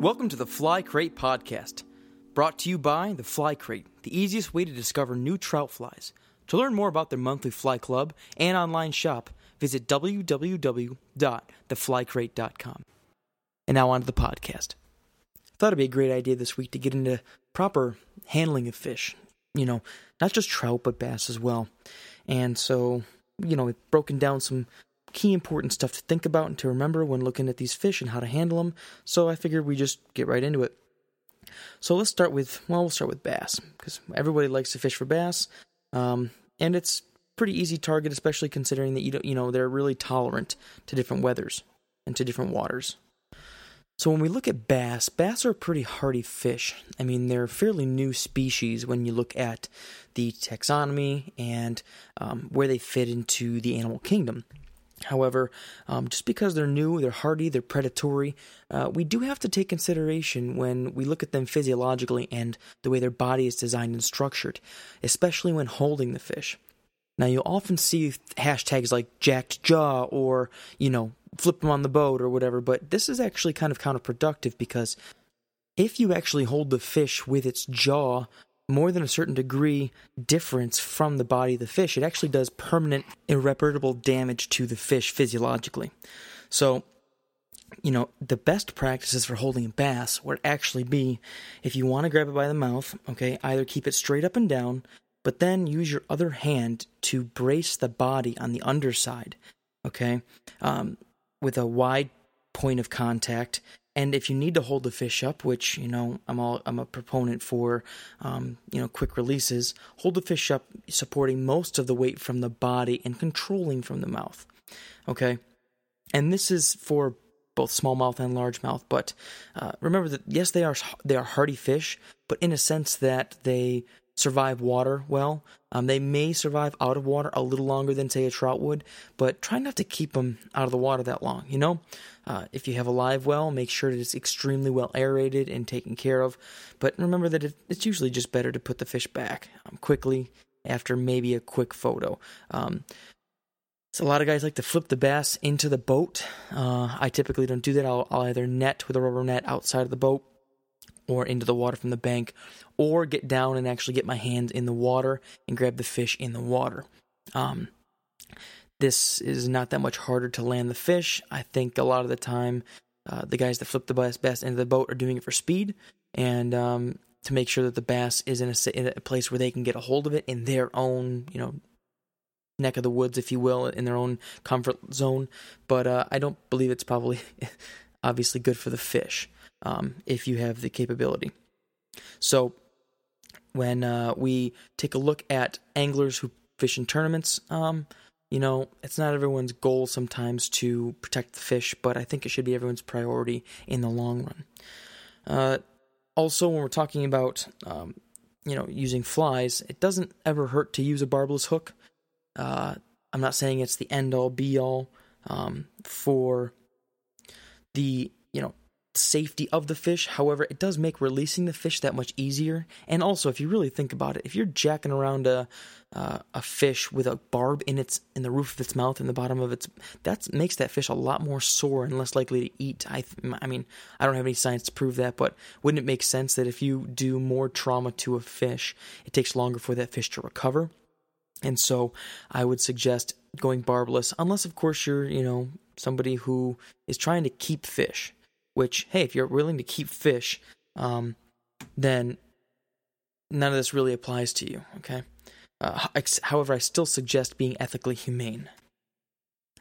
Welcome to the Fly Crate Podcast, brought to you by the Fly Crate, the easiest way to discover new trout flies. To learn more about their monthly fly club and online shop, visit www.theflycrate.com. And now on to the podcast. Thought it'd be a great idea this week to get into proper handling of fish. You know, not just trout, but bass as well. And so, you know, we've broken down some key important stuff to think about and to remember when looking at these fish and how to handle them. So I figured we just get right into it. So let's start with well, we'll start with bass because everybody likes to fish for bass, um, and it's pretty easy target, especially considering that you don't, you know they're really tolerant to different weathers and to different waters. So when we look at bass, bass are a pretty hardy fish. I mean, they're a fairly new species when you look at the taxonomy and um, where they fit into the animal kingdom. However, um, just because they're new, they're hardy, they're predatory, uh, we do have to take consideration when we look at them physiologically and the way their body is designed and structured, especially when holding the fish. Now, you'll often see hashtags like jacked jaw or, you know, flip them on the boat or whatever, but this is actually kind of counterproductive because if you actually hold the fish with its jaw more than a certain degree difference from the body of the fish, it actually does permanent, irreparable damage to the fish physiologically. So, you know, the best practices for holding a bass would actually be if you want to grab it by the mouth, okay, either keep it straight up and down, but then use your other hand to brace the body on the underside, okay, um, with a wide point of contact and if you need to hold the fish up, which you know I'm all I'm a proponent for, um, you know, quick releases, hold the fish up, supporting most of the weight from the body and controlling from the mouth. Okay, and this is for both smallmouth and largemouth. But uh, remember that yes, they are they are hardy fish, but in a sense that they survive water well. Um, they may survive out of water a little longer than, say, a trout would, but try not to keep them out of the water that long. You know, uh, if you have a live well, make sure that it's extremely well aerated and taken care of. But remember that it, it's usually just better to put the fish back um, quickly after maybe a quick photo. Um, so a lot of guys like to flip the bass into the boat. Uh, I typically don't do that. I'll, I'll either net with a rubber net outside of the boat or into the water from the bank, or get down and actually get my hands in the water and grab the fish in the water. Um, this is not that much harder to land the fish. I think a lot of the time, uh, the guys that flip the bass, bass into the boat are doing it for speed and um, to make sure that the bass is in a, in a place where they can get a hold of it in their own, you know, neck of the woods, if you will, in their own comfort zone. But uh, I don't believe it's probably obviously good for the fish um, if you have the capability. So when uh, we take a look at anglers who fish in tournaments, um, you know, it's not everyone's goal sometimes to protect the fish, but I think it should be everyone's priority in the long run. Uh, also, when we're talking about, um, you know, using flies, it doesn't ever hurt to use a barbless hook. Uh, I'm not saying it's the end all be all um, for the you know safety of the fish. However, it does make releasing the fish that much easier. And also, if you really think about it, if you're jacking around a uh, a fish with a barb in its in the roof of its mouth and the bottom of its that makes that fish a lot more sore and less likely to eat. I I mean, I don't have any science to prove that, but wouldn't it make sense that if you do more trauma to a fish, it takes longer for that fish to recover? And so, I would suggest going barbless, unless of course you're you know somebody who is trying to keep fish which, hey, if you're willing to keep fish, um, then none of this really applies to you, okay? Uh, however, I still suggest being ethically humane.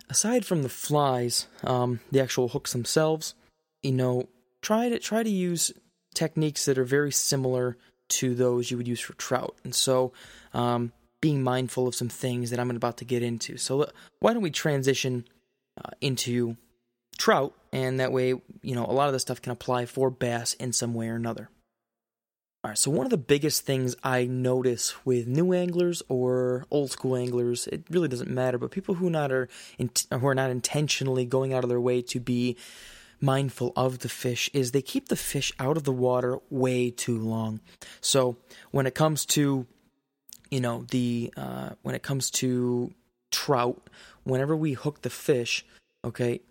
Aside from the flies, um, the actual hooks themselves, you know, try to try to use techniques that are very similar to those you would use for trout. And so, um, being mindful of some things that I'm about to get into. So, why don't we transition uh, into trout, and that way, you know, a lot of the stuff can apply for bass in some way or another. All right, so one of the biggest things I notice with new anglers or old school anglers, it really doesn't matter, but people who not are in, who are not intentionally going out of their way to be mindful of the fish is they keep the fish out of the water way too long. So when it comes to you know the uh, when it comes to trout, whenever we hook the fish, okay,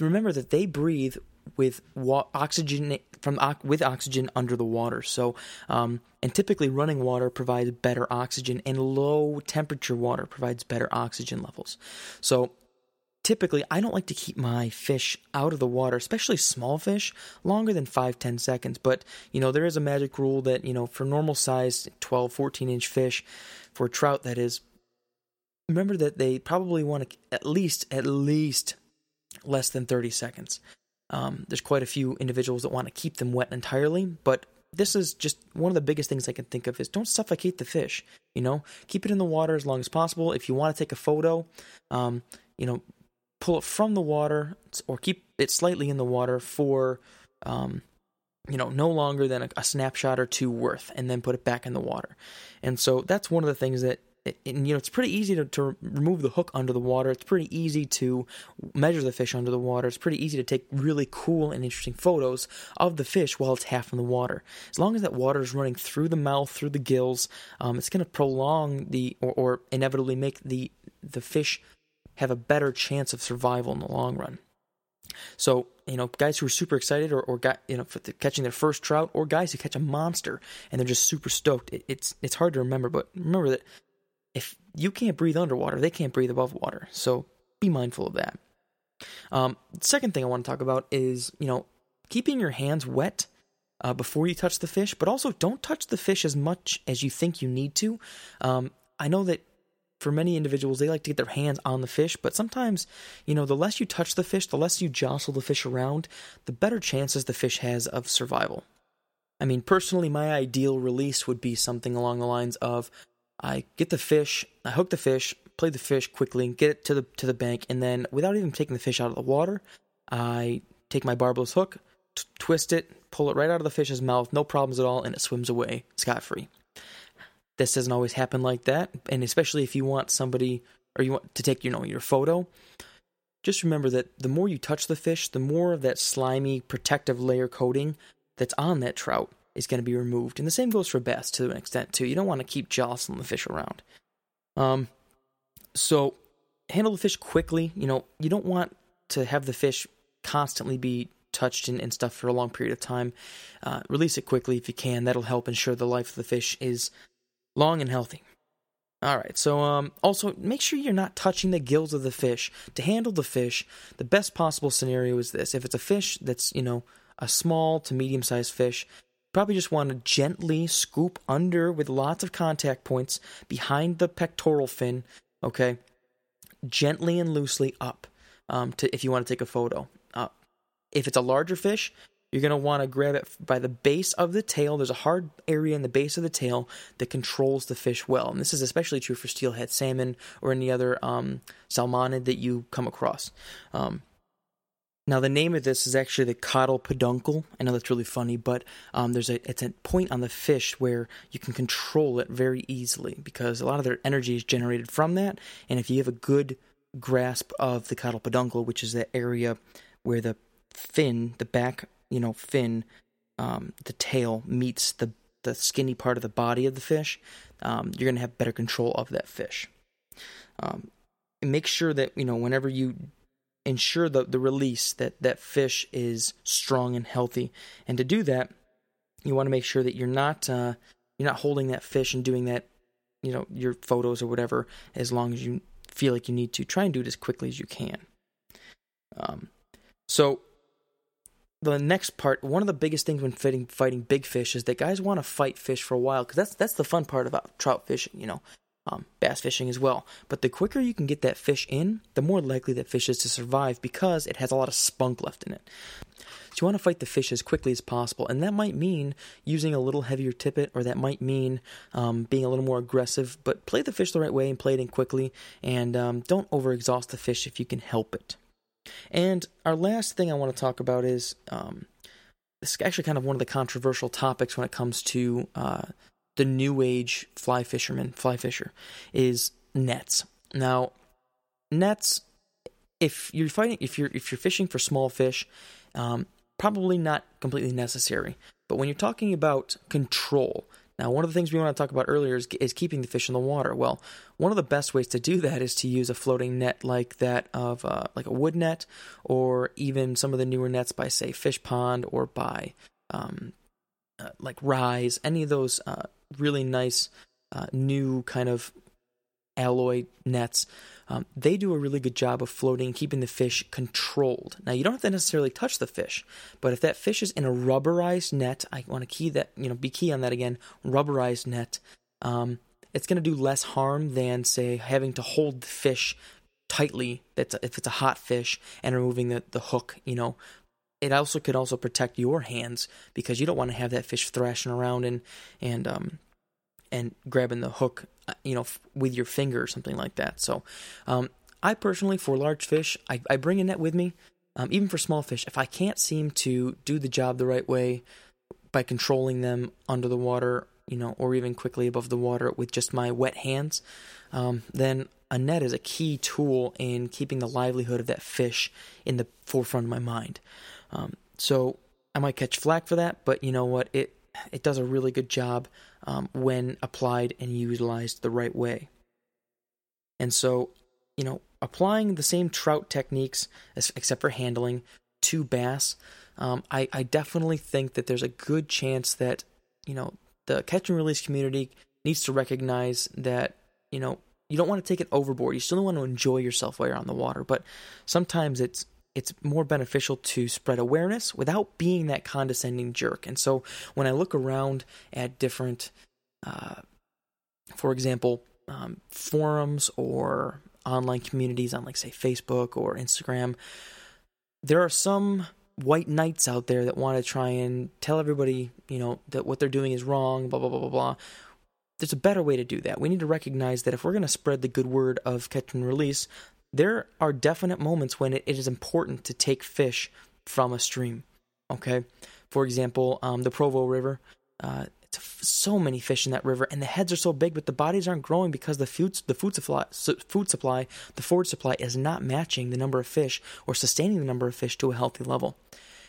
remember that they breathe with wa- oxygen from with oxygen under the water. So, um, and typically running water provides better oxygen, and low temperature water provides better oxygen levels. So, typically, I don't like to keep my fish out of the water, especially small fish, longer than 5 10 seconds. But, you know, there is a magic rule that, you know, for normal sized 12, 14 inch fish, for trout, that is, remember that they probably want to at least, at least less than 30 seconds. Um, there's quite a few individuals that want to keep them wet entirely, but this is just one of the biggest things I can think of is don't suffocate the fish. You know, keep it in the water as long as possible. If you want to take a photo, um, you know, pull it from the water or keep it slightly in the water for, um, you know, no longer than a, a snapshot or two worth, and then put it back in the water. And so that's one of the things that and you know it's pretty easy to, to remove the hook under the water. It's pretty easy to measure the fish under the water. It's pretty easy to take really cool and interesting photos of the fish while it's half in the water. As long as that water is running through the mouth through the gills um, it's going to prolong the or, or inevitably make the the fish have a better chance of survival in the long run. So, you know, guys who are super excited or, or got, you know, for the, catching their first trout or guys who catch a monster and they're just super stoked. It, it's, it's hard to remember, but remember that if you can't breathe underwater, they can't breathe above water. So be mindful of that. Um, second thing I want to talk about is, you know, keeping your hands wet uh, before you touch the fish, but also don't touch the fish as much as you think you need to. Um, I know that for many individuals, they like to get their hands on the fish, but sometimes, you know, the less you touch the fish, the less you jostle the fish around, the better chances the fish has of survival. I mean, personally, my ideal release would be something along the lines of I get the fish, I hook the fish, play the fish quickly, get it to the to the bank, and then without even taking the fish out of the water, I take my barbless hook, t- twist it, pull it right out of the fish's mouth, no problems at all, and it swims away scot free. This doesn't always happen like that, and especially if you want somebody or you want to take you know your photo, just remember that the more you touch the fish, the more of that slimy protective layer coating that's on that trout is going to be removed. And the same goes for bass to an extent too. You don't want to keep jostling the fish around. Um, so handle the fish quickly. You know, you don't want to have the fish constantly be touched and, and stuff for a long period of time. Uh, release it quickly if you can. That'll help ensure the life of the fish is long and healthy. All right. So, um, also make sure you're not touching the gills of the fish. To handle the fish, the best possible scenario is this: if it's a fish that's you know a small to medium sized fish, probably just want to gently scoop under with lots of contact points behind the pectoral fin, okay? Gently and loosely up um, to if you want to take a photo. Uh, if it's a larger fish, you're going to want to grab it by the base of the tail. There's a hard area in the base of the tail that controls the fish well. And this is especially true for steelhead salmon or any other um, salmonid that you come across. Um, now, the name of this is actually the caudal peduncle. I know that's really funny, but um, there's a it's a point on the fish where you can control it very easily because a lot of their energy is generated from that. And if you have a good grasp of the caudal peduncle, which is the area where the fin, the back, you know, fin, um, the tail meets the the skinny part of the body of the fish, um, you're going to have better control of that fish. Um, make sure that you know whenever you ensure the, the release that that fish is strong and healthy. And to do that, you want to make sure that you're not uh, you're not holding that fish and doing that, you know, your photos or whatever. As long as you feel like you need to, try and do it as quickly as you can. Um, so the next part, one of the biggest things when fighting fighting big fish is that guys want to fight fish for a while because that's that's the fun part about trout fishing. You know, um, bass fishing as well. But the quicker you can get that fish in, the more likely that fish is to survive because it has a lot of spunk left in it. So you want to fight the fish as quickly as possible, and that might mean using a little heavier tippet, or that might mean um, being a little more aggressive. But play the fish the right way and play it in quickly, and um, don't overexhaust the fish if you can help it. And our last thing I want to talk about is um, this is actually kind of one of the controversial topics when it comes to uh, the new age fly fisherman, fly fisher, is nets. Now, nets, if you're fighting, if you're if you're fishing for small fish, um, probably not completely necessary. But when you're talking about control, Now, one of the things we want to talk about earlier is, is keeping the fish in the water. Well, one of the best ways to do that is to use a floating net like that of uh, like a wood net, or even some of the newer nets by say Fish Pond or by um, uh, like Rise. Any of those uh, really nice uh, new kind of alloy nets. Um, they do a really good job of floating, keeping the fish controlled. Now, you don't have to necessarily touch the fish, but if that fish is in a rubberized net, I want to key that, you know, be key on that again, rubberized net. Um, it's going to do less harm than, say, having to hold the fish tightly. That's if it's a hot fish and removing the, the hook, you know. It also could also protect your hands because you don't want to have that fish thrashing around and and um, and grabbing the hook, uh, you know, with your finger or something like that. So, um, I personally, for large fish, I, I bring a net with me. Um, even for small fish, if I can't seem to do the job the right way by controlling them under the water, you know, or even quickly above the water with just my wet hands, um, then a net is a key tool in keeping the livelihood of that fish in the forefront of my mind. Um, so I might catch flack for that, but you know what? It it does a really good job um, when applied and utilized the right way. And so, you know, applying the same trout techniques, as, except for handling, to bass, um, I, I definitely think that there's a good chance that, you know, the catch and release community needs to recognize that, you know, you don't want to take it overboard. You still want to enjoy yourself while you're on the water, but sometimes it's it's more beneficial to spread awareness without being that condescending jerk. And so when I look around at different, uh, for example, um, forums or online communities on, like, say, Facebook or Instagram, there are some white knights out there that want to try and tell everybody, you know, that what they're doing is wrong, blah, blah, blah, blah, blah. There's a better way to do that. We need to recognize that if we're going to spread the good word of catch and release, there are definite moments when it, is important to take fish from a stream. Okay, for example, um, the Provo River. Uh, it's so many fish in that river, and the heads are so big, but the bodies aren't growing because the food the food supply food supply the forage supply is not matching the number of fish or sustaining the number of fish to a healthy level.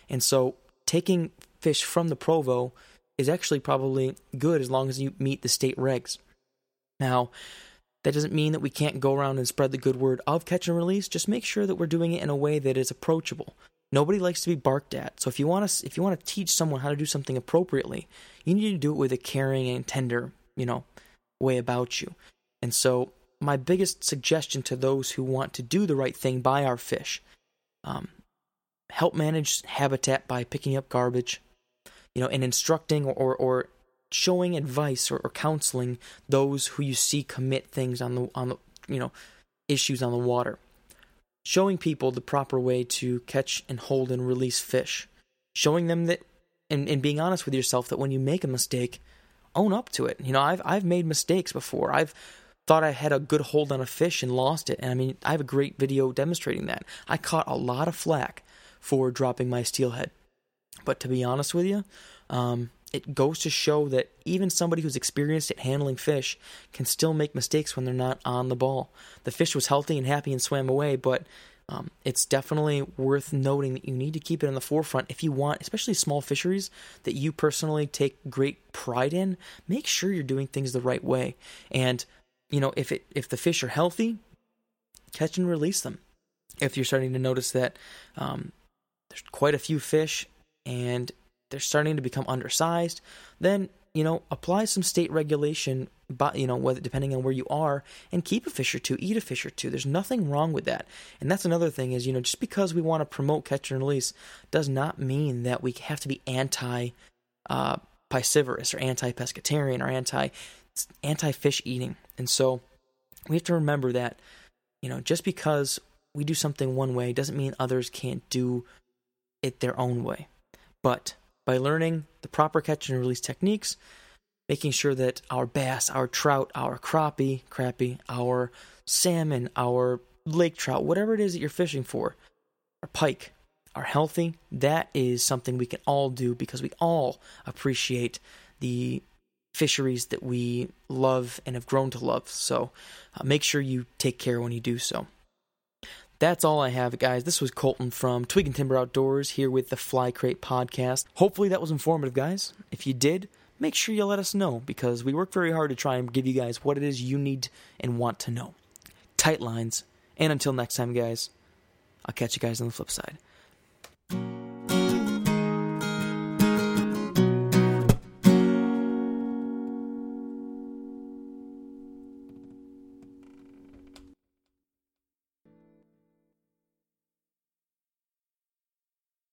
And so, taking fish from the Provo is actually probably good as long as you meet the state regs. Now, that doesn't mean that we can't go around and spread the good word of catch and release. Just make sure that we're doing it in a way that is approachable. Nobody likes to be barked at. So if you want to if you want to teach someone how to do something appropriately, you need to do it with a caring and tender, you know, way about you. And so my biggest suggestion to those who want to do the right thing by our fish, um, help manage habitat by picking up garbage, you know, in instructing or, or, or showing advice or, or counseling those who you see commit things on the on the you know issues on the water. Showing people the proper way to catch and hold and release fish. Showing them that and, and being honest with yourself that when you make a mistake own up to it. You know i've i've made mistakes before. I've thought i had a good hold on a fish and lost it. And i mean i have a great video demonstrating that. I caught a lot of flack for dropping my steelhead but to be honest with you um, it goes to show that even somebody who's experienced at handling fish can still make mistakes when they're not on the ball. The fish was healthy and happy and swam away, but um, it's definitely worth noting that you need to keep it in the forefront if you want, especially small fisheries that you personally take great pride in. Make sure you're doing things the right way, and you know if it if the fish are healthy, catch and release them. If you're starting to notice that um, there's quite a few fish and they're starting to become undersized, then you know apply some state regulation, but you know whether depending on where you are, and keep a fish or two, eat a fish or two. There's nothing wrong with that, and that's another thing is you know just because we want to promote catch and release does not mean that we have to be anti uh, piscivorous or anti pescatarian or anti anti fish eating, and so we have to remember that you know just because we do something one way doesn't mean others can't do it their own way. But by learning the proper catch and release techniques, making sure that our bass, our trout, our crappie, crappie, our salmon, our lake trout, whatever it is that you're fishing for, our pike, are healthy, that is something we can all do because we all appreciate the fisheries that we love and have grown to love. So uh, make sure you take care when you do so. That's all I have, guys. This was Colton from Twig and Timber Outdoors here with the Fly Crate podcast. Hopefully, that was informative, guys. If you did, make sure you let us know because we work very hard to try and give you guys what it is you need and want to know. Tight lines. And until next time, guys, I'll catch you guys on the flip side.